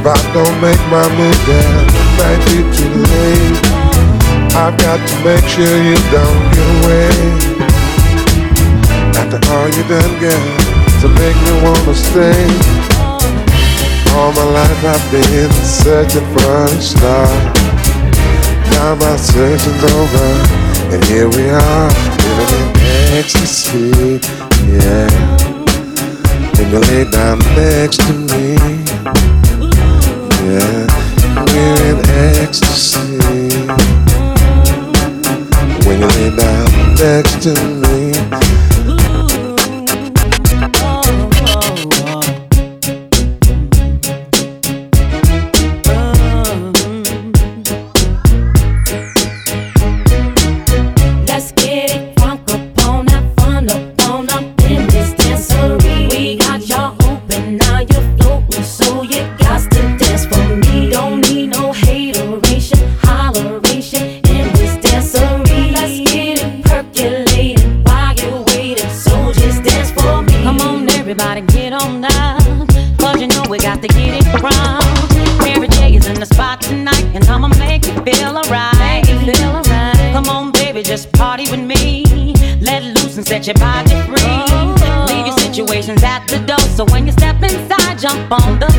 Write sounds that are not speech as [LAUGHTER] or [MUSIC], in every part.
If I don't make my move down, it might be too late. I've got to make sure you don't get away. After all you've done, girl, to make me wanna stay. All my life I've been searching for a star. Now my searching's over, and here we are, living in ecstasy, yeah. When you lay down next to me, we're in ecstasy. When you lay down next to me. So when you step inside, jump on the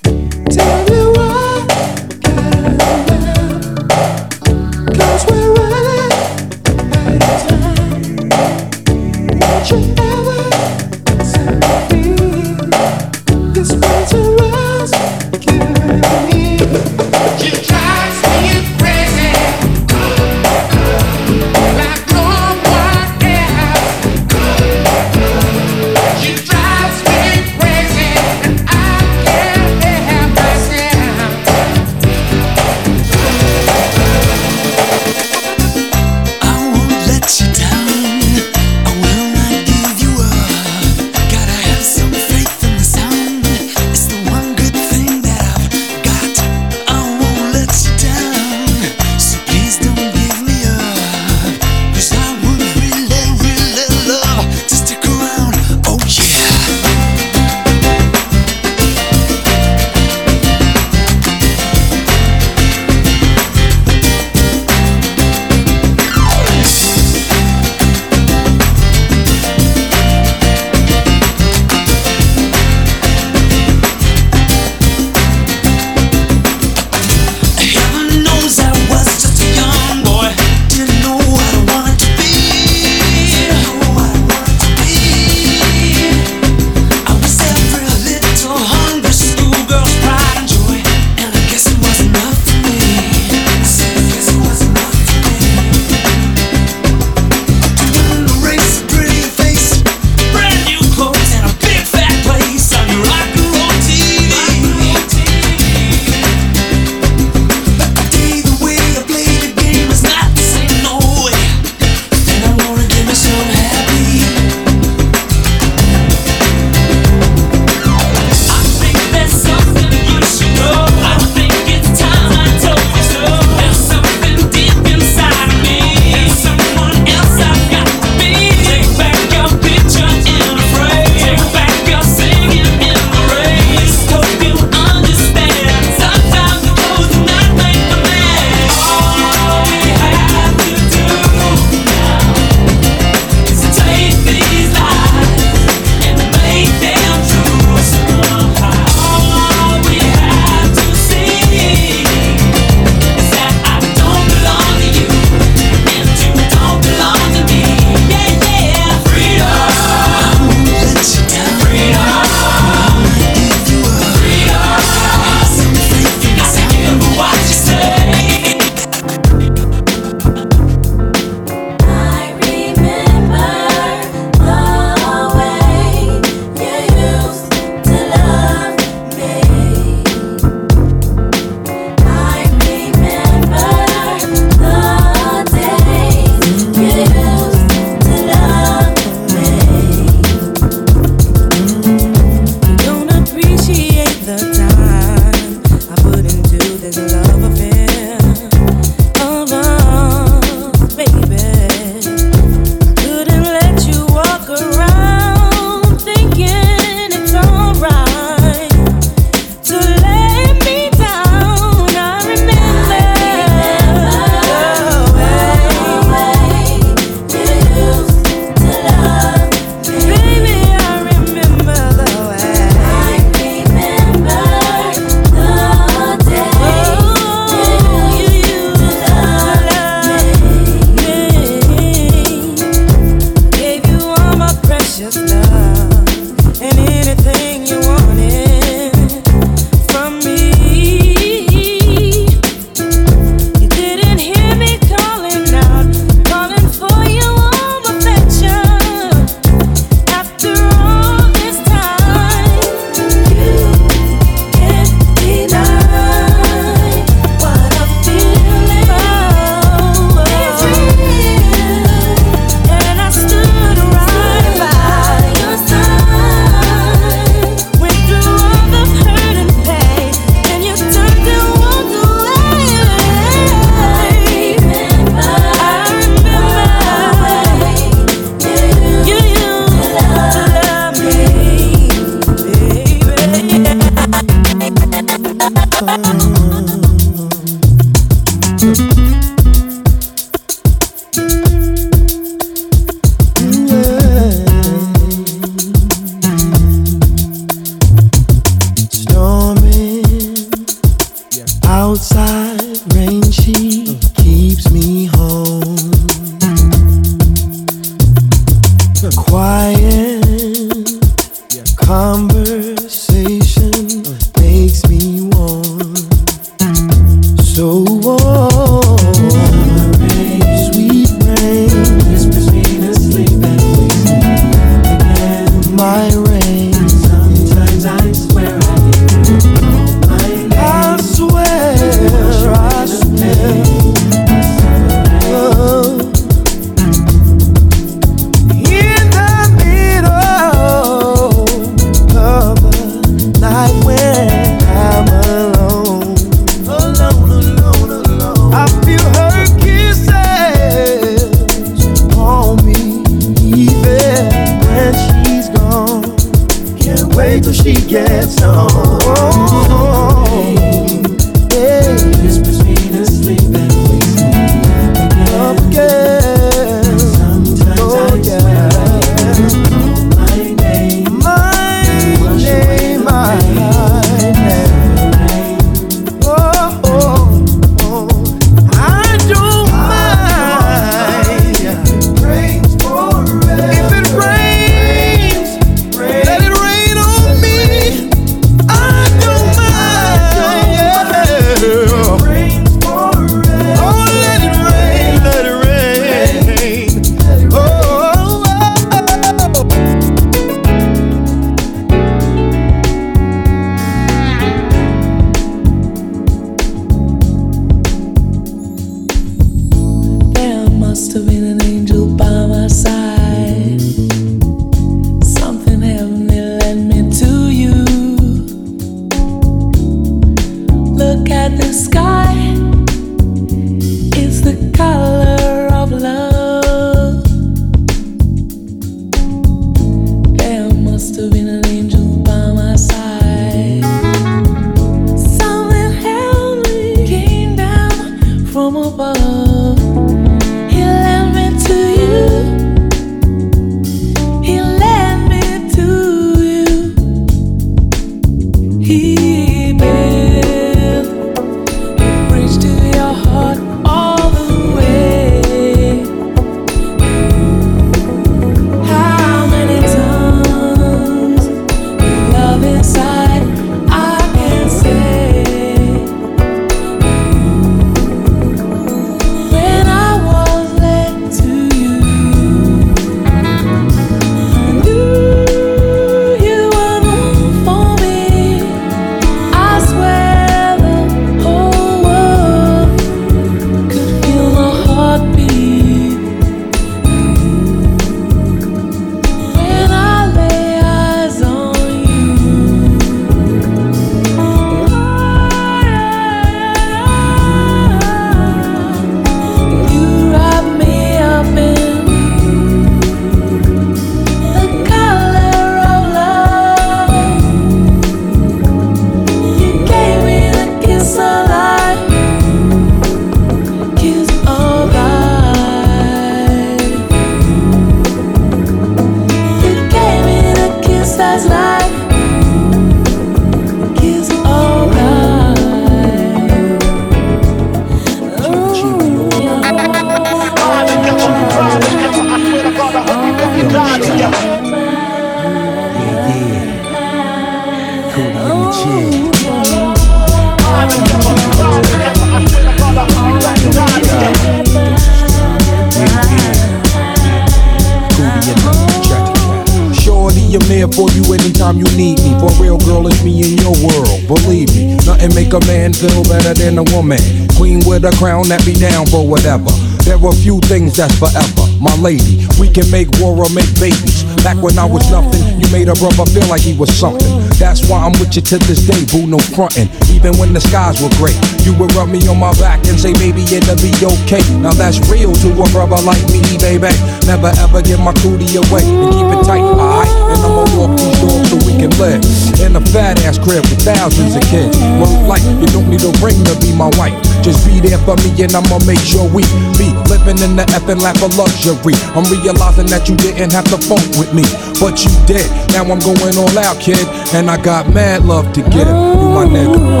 crown that be down for whatever. There are few things that's forever. My lady, we can make war or make babies. Back when I was nothing, you made a brother feel like he was something. That's why I'm with you to this day, boo, no frontin'. Even when the skies were gray. You would rub me on my back and say, baby, it'll be okay. Now that's real to a brother like me, baby. Never ever give my cootie away and keep it tight, alright? And I'ma walk these doors so we can live in a fat ass crib with thousands of kids. Well, like, you don't need a ring to be my wife. Just be there for me and I'ma make sure we be living in the effing lap of luxury. I'm realizing that you didn't have to funk with me, but you did. Now I'm going all out, kid, and I got mad love to give. You my nigga.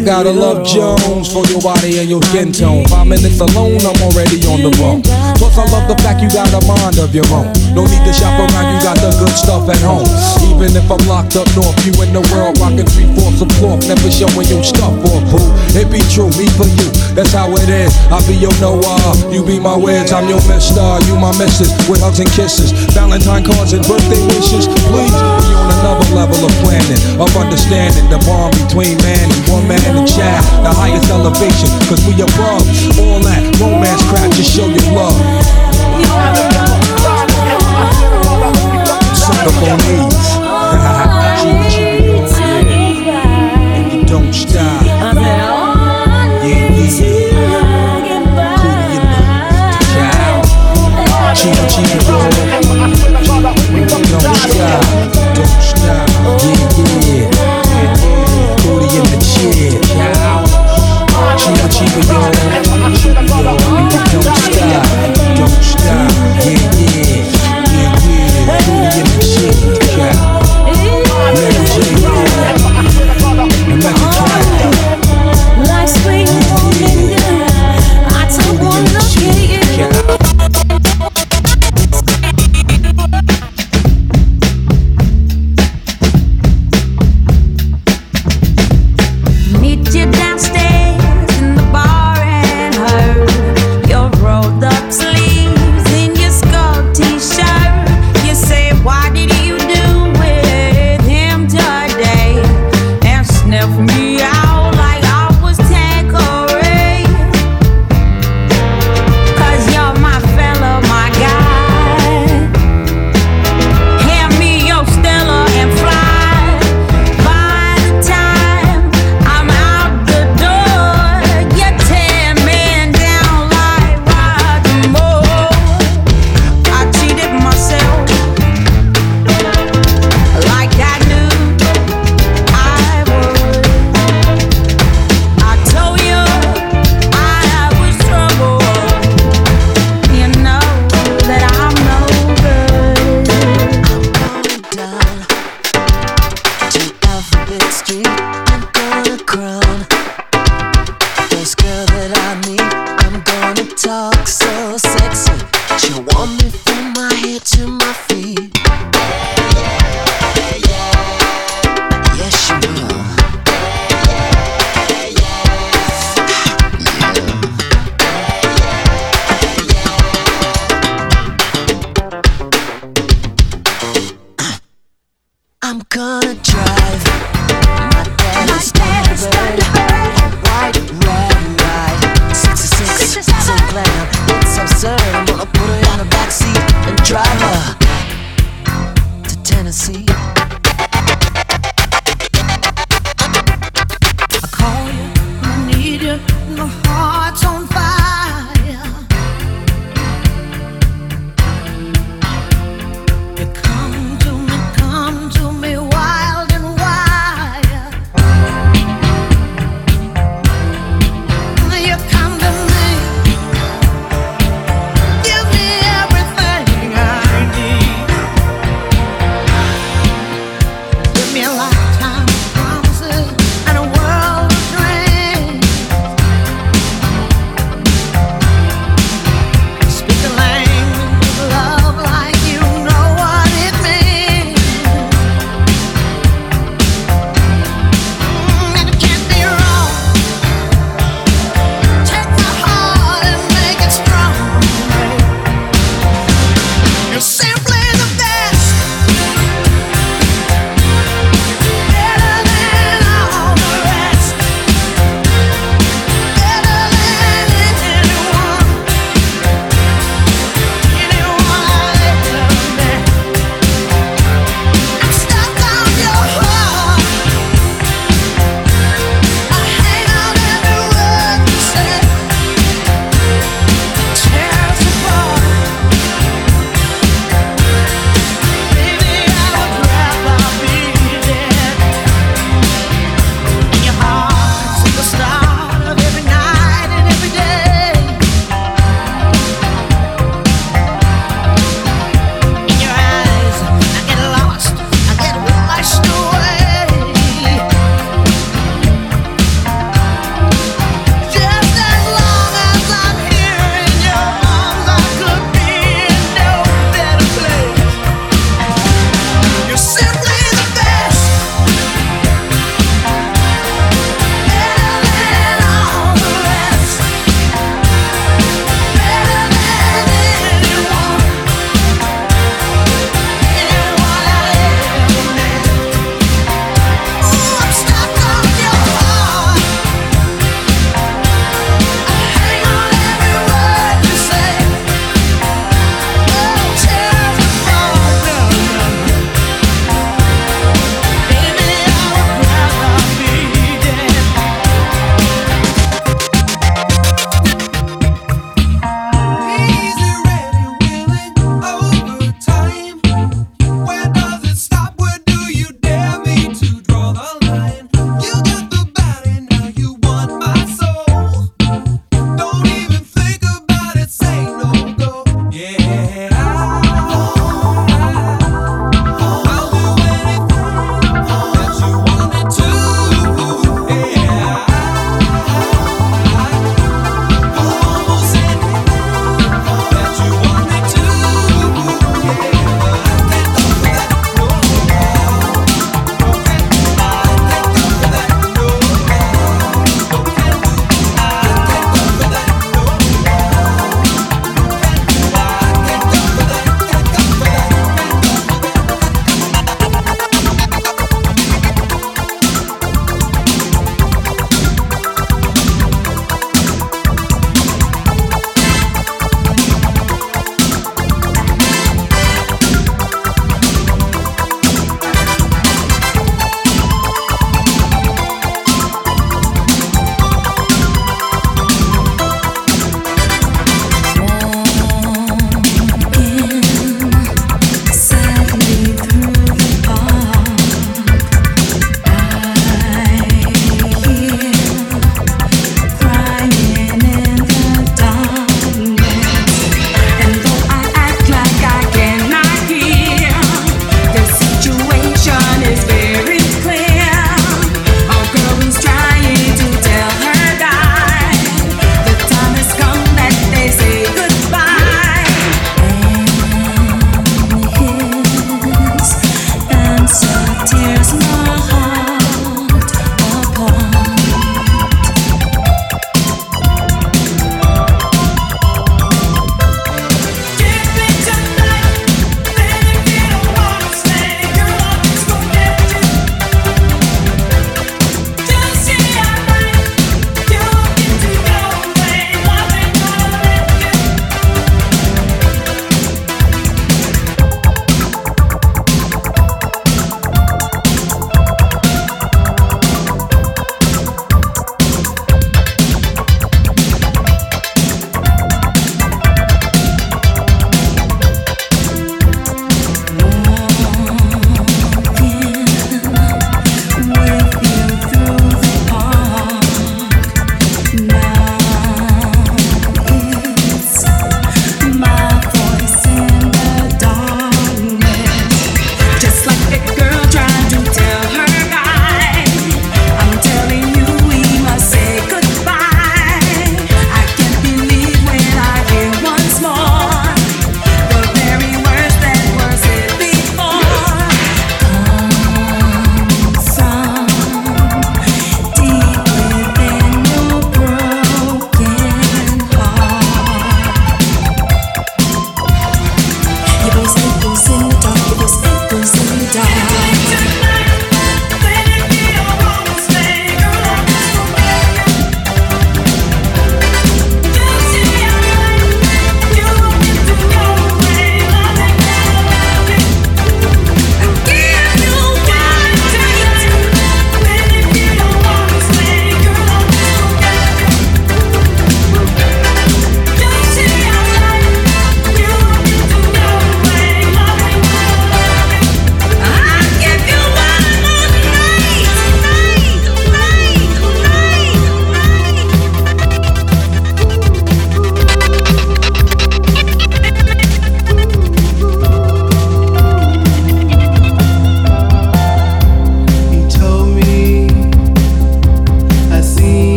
I gotta love Jones for your body and your skin tone. Five minutes alone, I'm already on the road. Plus, I love the fact you got a mind of your own. No need to shop around, you got the good stuff at home. Even if I'm locked up north, you in the world rocking three fourths of cloth, never showing your stuff or who. It be true, me for you, that's how it is. I be your Noah, you be my Wiz, I'm your Mister, you my Missus, with hugs and kisses, Valentine cards and birthday wishes. Please be on another level of planning, of understanding the bond between man and woman and child, the highest elevation, cause we above all that romance crap, just show your love. Suck up on these. I call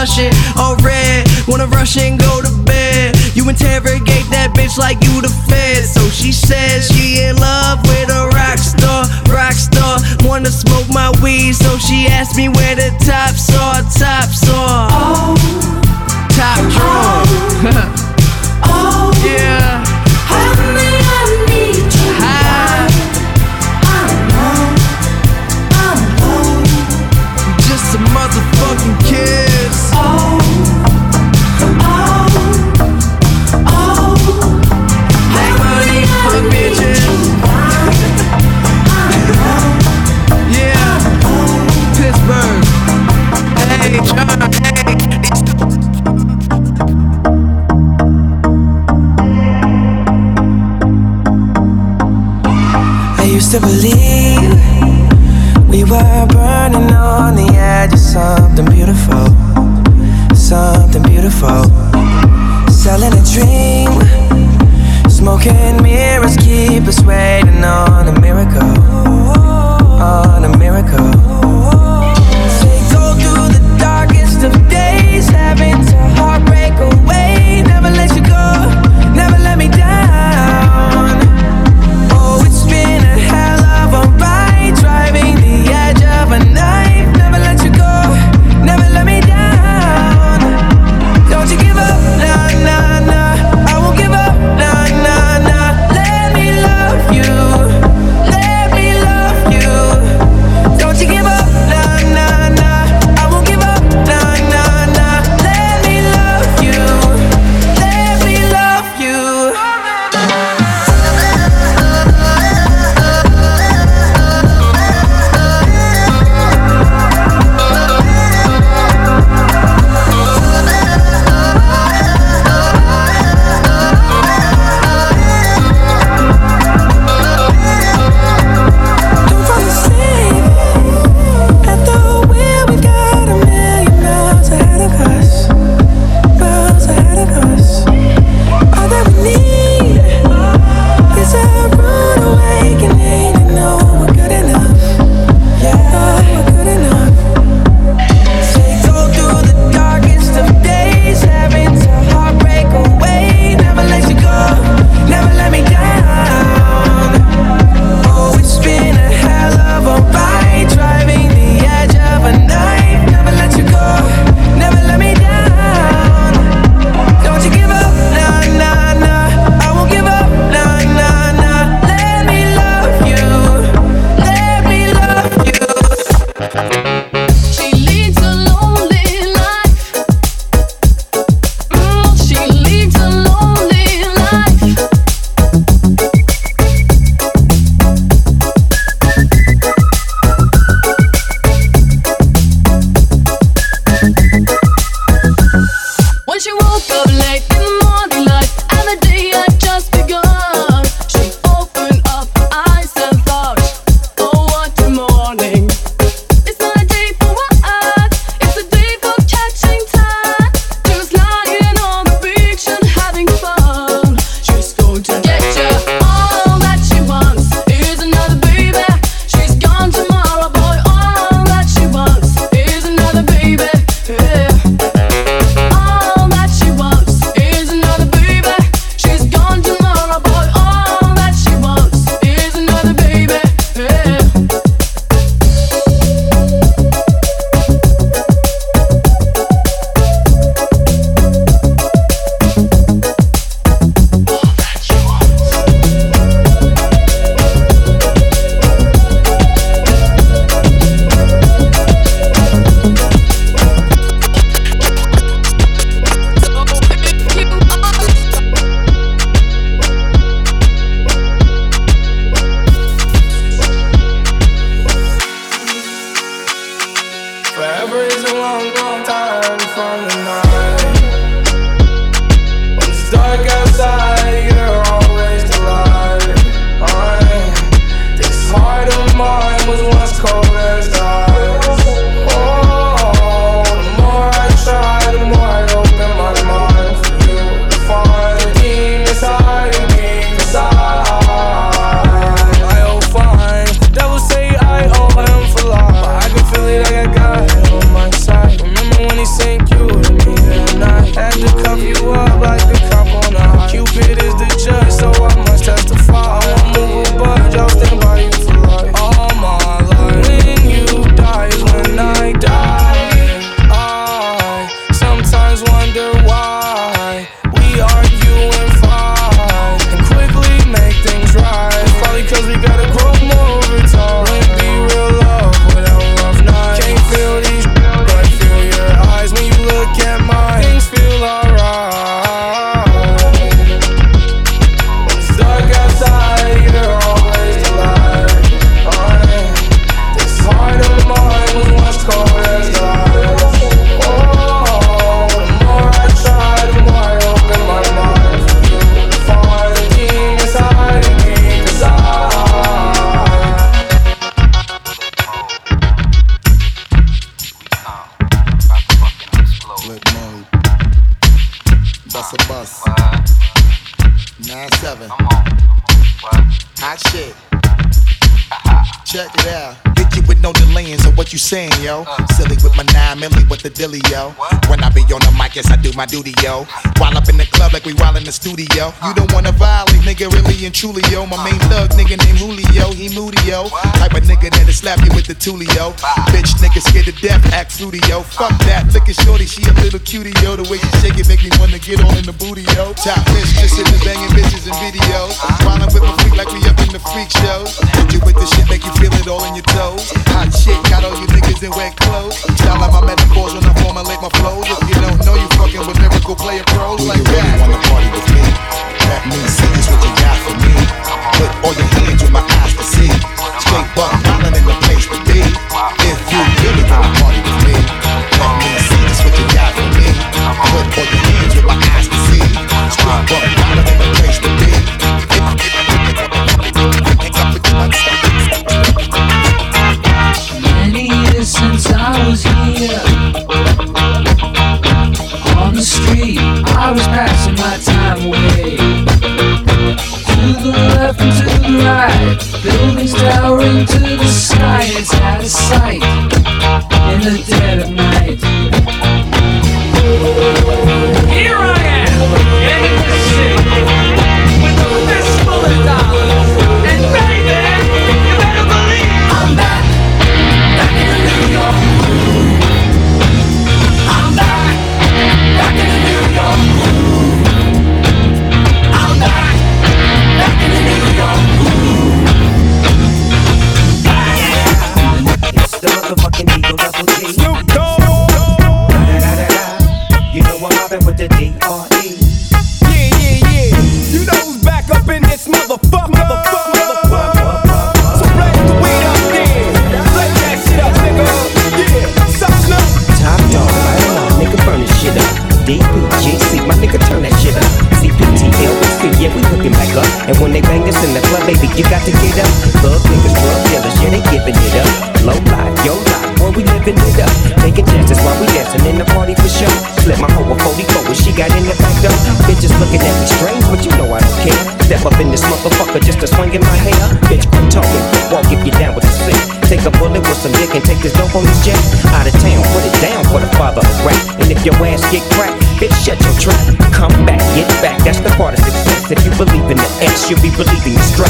flushing on red. Wanna rush and go to bed. You interrogate that bitch like you the fed. So she says she in love with a rock star, rock star. Wanna smoke my weed, so she asked me where the tops are, tops are. Oh, top drawer. Oh. [LAUGHS] to believe. Duty, yo. While up in the club like we while in the studio. You don't wanna violate, nigga, really and truly, yo. My main thug, nigga named Julio, he moody, yo. Slap you with the tulio. Bitch, nigga scared to death, act studio. Fuck that, look at shorty, she a little cutie, yo. The way she shake it make me wanna get on in the booty, yo. Top mistress in the banging bitches and videos. Wildin' with my freak like we up in the freak show. Hit you with the shit, make you feel it all in your toes. Hot shit, got all you niggas in wet clothes. Style like my metaphors when I formulate my flows. If you don't know, you fucking with lyrical player pros Do like you really that. wanna party with me? Let me see just what you got for me. Put all your hands with my eyes to see. Straight buck place to be. If you really wanna party with me, let me buildings towering to the sky. It's out of sight in the dead of night. Believing the stress.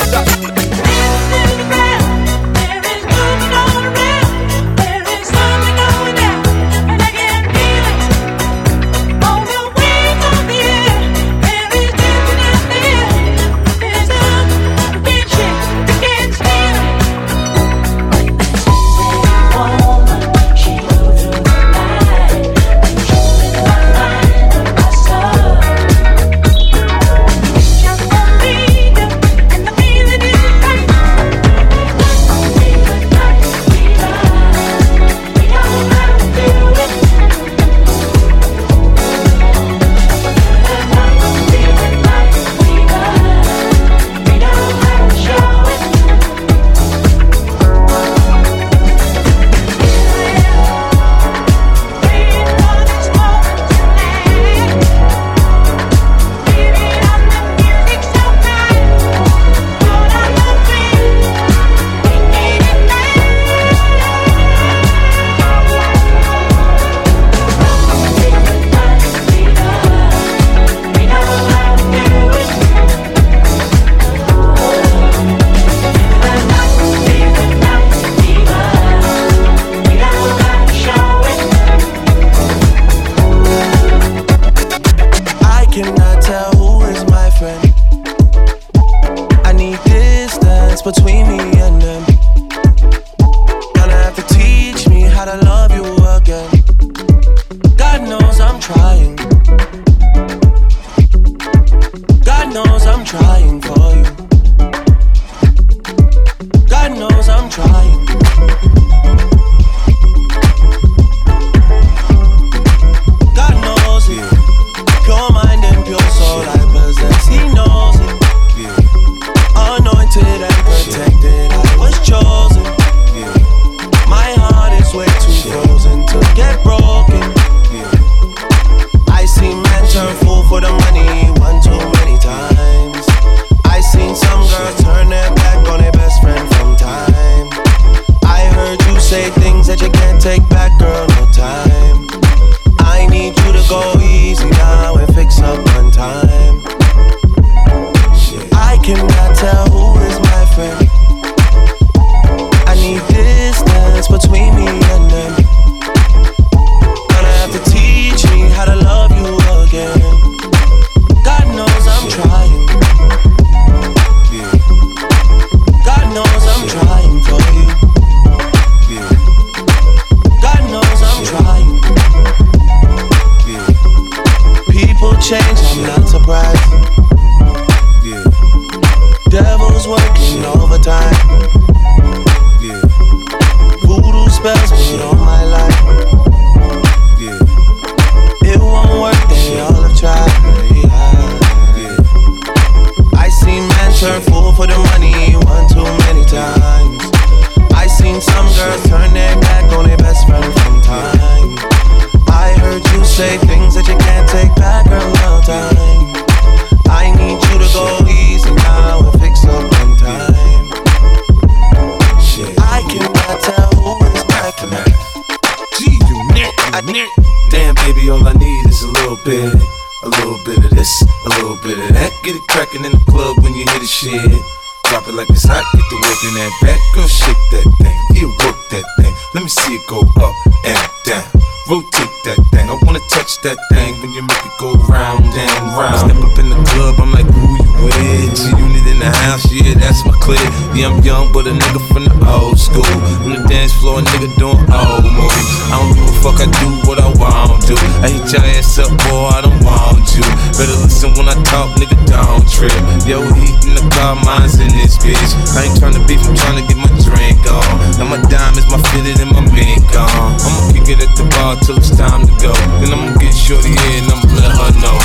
you hear the shit. Drop it like it's hot, get the work in that back. Girl, shake that thing, yeah, work that thing. Let me see it go up and down. Rotate that thing, I wanna touch that thing when you make it go round and round. Step up in the club, I'm like, who you with? Unit in the house, yeah, that's my clique. Yeah, I'm young, but a nigga from the old school. On the dance floor, a nigga doing old moves. I don't give a fuck, I do what I want to. I hit your ass up, boy, I don't want you. Better listen when I talk, nigga, don't trip. Yo, heat in the car, mine's in this bitch. I ain't tryna beef, I'm tryna get my drink on. Now my diamonds, my fitted, and my mink on. I'ma kick it at the bar till it's time to go. Then I'ma get shorty here and I'ma let her know.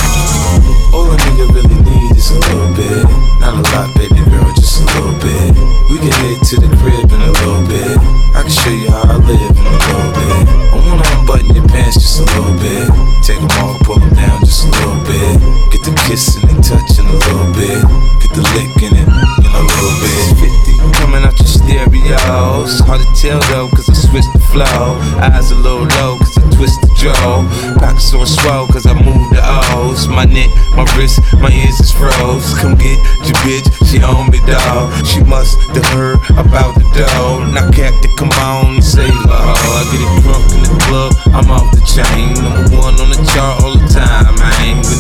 All a nigga really need is a little bit. Not a lot, baby girl, just a little bit. We can head to the crib in a little bit. I can show you how I live in a little bit. I wanna unbutton your pants just a little bit. Take them off, pull them down just a little bit. Get the kissing and touching a little bit. Get the licking stereos. Hard to tell though, cause I switched the flow. Eyes a little low, cause I twist the jaw. Pockets on swell, cause I move the O's. My neck, my wrist, my ears is froze. Come get your bitch, she on me, dog. She must have heard about the dough. Now, to come on and say, oh, I get it drunk in the club, I'm off the chain. Number one on the chart all the time, man. When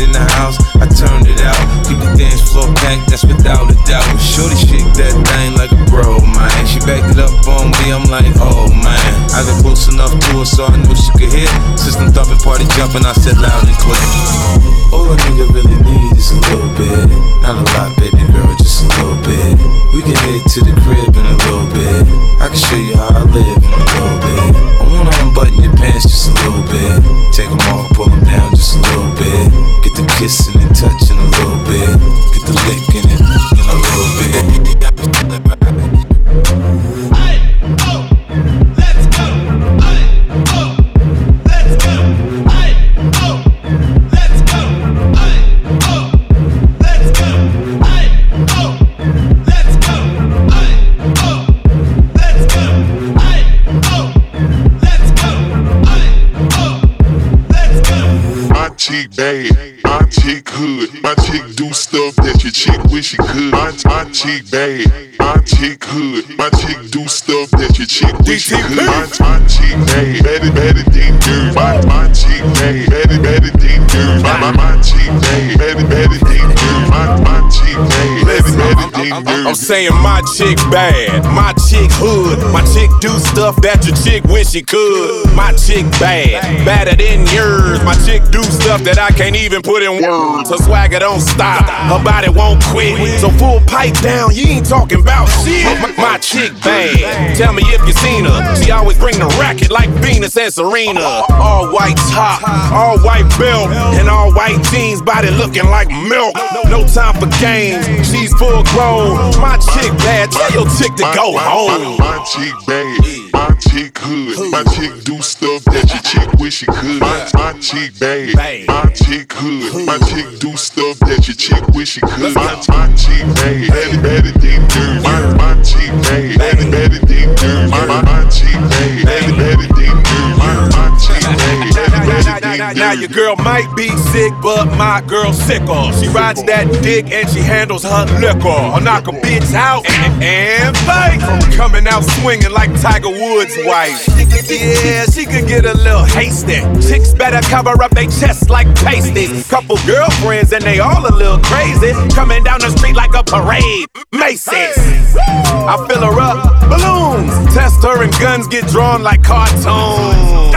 in the house, I turned it out. Keep the dance floor packed, that's without a doubt. Shorty shake that thing like a bro, man. She backed it up on me, I'm like, oh man. I got close enough to her so I knew she could hear. System thumping, party jumping, I said loud and clear. All a nigga really need is a little bit. Not a lot, baby girl, just a little bit. We can head to the crib in a little bit. I can show you how I live in a little bit. Wish she could. My, my chick bad, my chick hood, my chick do stuff that your chick wish she could. My, my chick bad, better, better than dirt. My, my chick bad, better, better than dirt. My, my, my chick bad, better, better than dirt. I'm saying my chick bad, my chick hood, my chick do stuff that your chick wish she could. My chick bad, badder than yours. My chick do stuff that I can't even put in words. Her swagger don't stop, her body won't quit. So full pipe down, you ain't talking about shit. My, my chick bad, tell me if you seen her. She always bring the racket like Venus and Serena. All white top, all white belt, and all white jeans, body looking like milk. No time for games, she's full grown. My chick bad, tell your chick to go home. My, my chick bad, my chick hood. My chick do stuff that your chick wish she could. My, my chick bad. My chick hood. My chick do stuff that your chick wish she could. My, my chick bad. Better, better than dirt. My, my chick bad. Better, better than dirt. My, my, chick bad. Better, better than dirt. My, my chick bad. Better, better than Now, now your girl might be sick, but my girl sick sicker. She rides that dick and she handles her liquor. I'll knock a bitch out and, and fight from coming out swinging like Tiger Woods' wife. Yeah, she could get a little hasty. Chicks better cover up their chests like pasties. Couple girlfriends and they all a little crazy. Coming down the street like a parade. Macy's. I fill her up, balloons. Test her and guns get drawn like cartoons.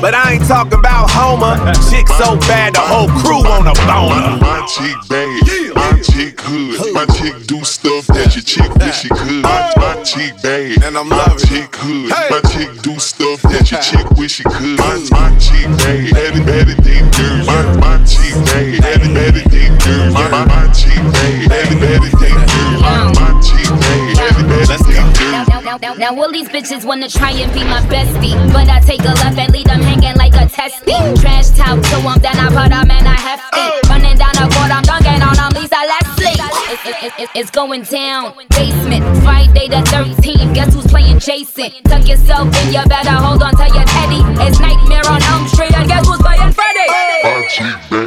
But I ain't talking about Homer. Chick so bad the whole crew on a boner. My chick bad, my chick hood, my chick do stuff that your chick wish she could. My, my chick bad, and I'm my chick hood, my chick do stuff that your chick wish she could. My, my chick bad, better than dirt. My, my chick bad, better than dirt. My, my, my chick bad, better than dirt. My, my chick bad, better than dirt. Now, now, now, now, all these bitches wanna try and be my bestie. But I take a left and leave them hanging like a testy. Trash talk to them, then I put them in a hefty. Running down the court, I'm dunking on them, Lisa Leslie. It's, it's, it's, going down. Basement, Friday the 13th. Guess who's playing Jason? Tuck yourself in, you better hold on to your teddy. It's Nightmare on Elm Street, and guess who's playing Freddy?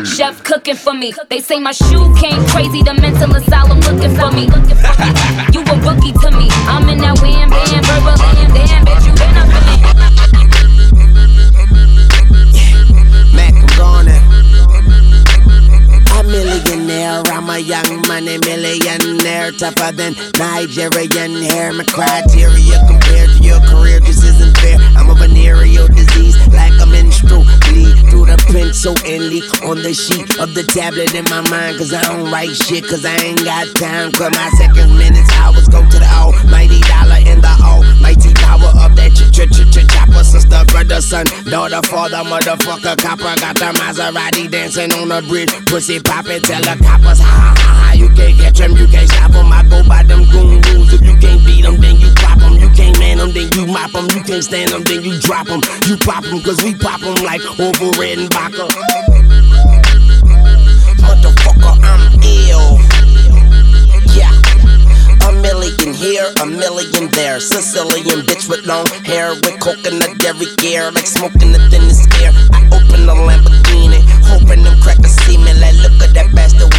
Chef cooking for me. They say my shoe came crazy. The mental asylum looking for me. [LAUGHS] You a bookie to me. I'm in that wham Mac, I'm. A millionaire, I'm a young money millionaire, tougher than Nigerian hair. My criteria compared to your career just isn't fair. I'm a venereal disease, like a through the pencil and leak on the sheet of the tablet in my mind. Cause I don't write shit, cause I ain't got time. Cause my seconds, minutes, hours go to the almighty dollar in the almighty chopper. Sister, brother, son, daughter, father, motherfucker, copper. Got the Maserati dancing on the bridge. Pussy poppin', tell the coppers, ha ha ha. You can't catch them, you can't stop them. I go by them goon rules. If you can't beat them, then you pop them. You can't man them, then you mop them. You can't stand them, then you drop them. You pop them, cause we pop them like over red and vodka. Motherfucker, I'm ill. Million here, a million there. Sicilian bitch with long hair, with coconut dairy gear, like smoking the thinnest air. I open the Lamborghini, hoping them crackers see me. Like, look at that bastard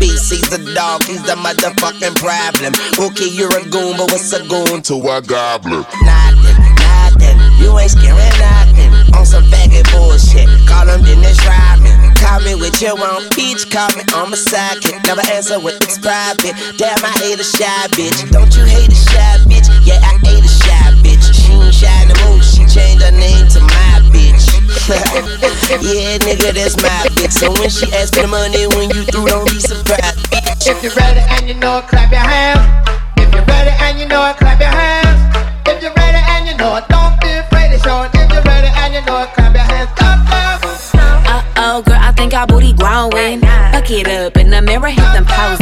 He's a dog, he's the motherfucking problem. Okay, you're a goon, but what's a goon to a goblin? Nothing, nothing. You ain't scaring nothing. On some faggot bullshit. Call him Dennis Rodman. Call me with your own peach. Call me on my sidekick. Never answer with it's private. Damn, I hate a shy bitch. Don't you hate a shy bitch? Yeah, I hate a shy bitch. She ain't shy no more. She changed her name to. [LAUGHS] yeah, nigga, that's my bitch. So when she asks for the money, when you through, don't be surprised. If you're ready and you know it, clap your hands. If you're ready and you know it, clap your hands. If you're ready and you know it, don't be afraid to show it. If you're ready and you know it, clap your hands. Clap, clap. Uh oh, girl, I think our booty growing. Fuck it up in the mirror, hit them poses.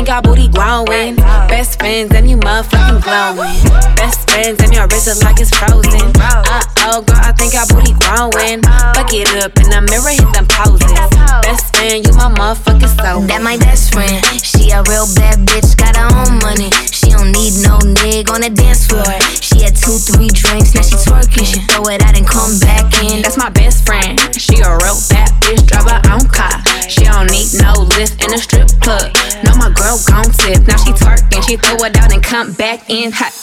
I think our booty growing. Best friends and you motherfucking glowing. Best friends and your wrist is like it's frozen. Uh oh, girl, I think our booty growing. Fuck it up in the mirror, hit them poses. Best friend, you my motherfucking soul. That my best friend. She a real bad bitch, got her own money. She don't need no nigga on the dance floor. She had two, three drinks, now she twerking. She throw it out and come back in. That's my best friend. She a real bad bitch, drive her own car. She don't need no lift in a strip club. No, my girl gon' tip. Now she twerking, she throw it out and come back in hot.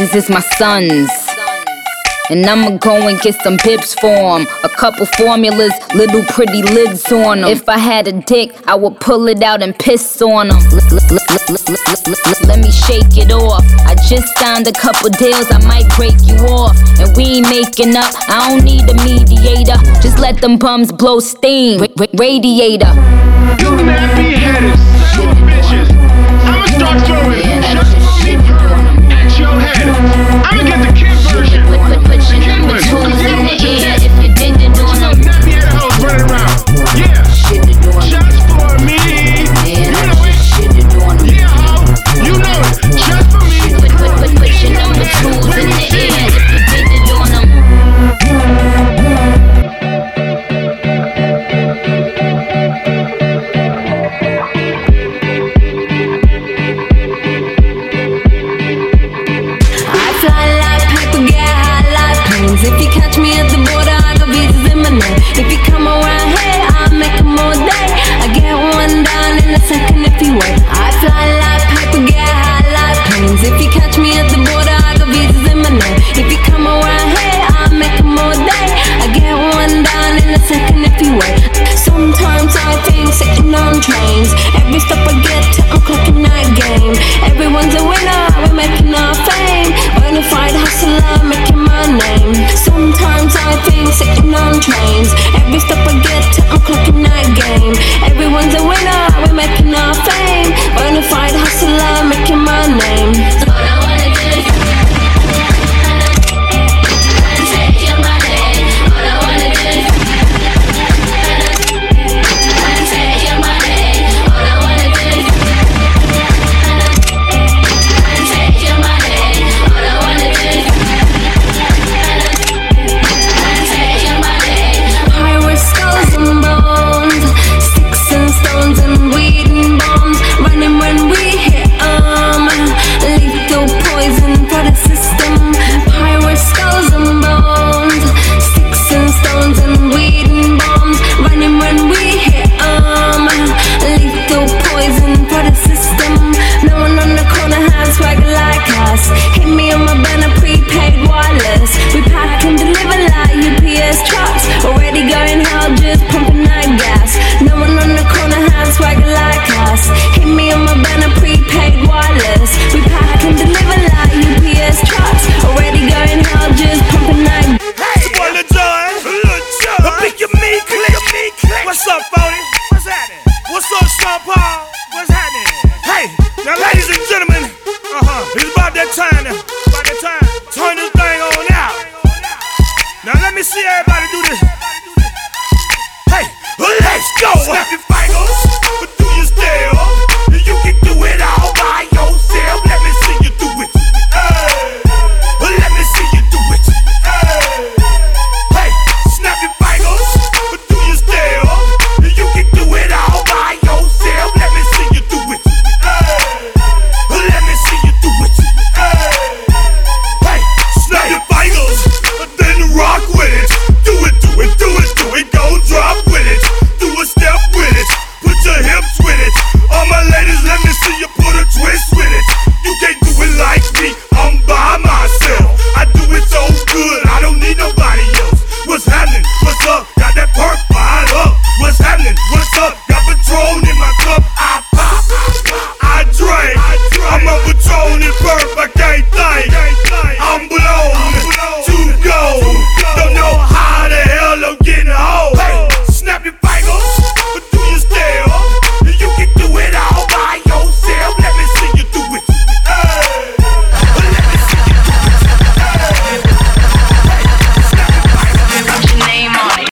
It's is my sons. And I'ma go and get some pips for them. A couple formulas, little pretty lids on them. If I had a dick, I would pull it out and piss on them. Let me shake it off. I just signed a couple deals, I might break you off. And we ain't making up, I don't need a mediator. Just let them bums blow steam. Radiator. You me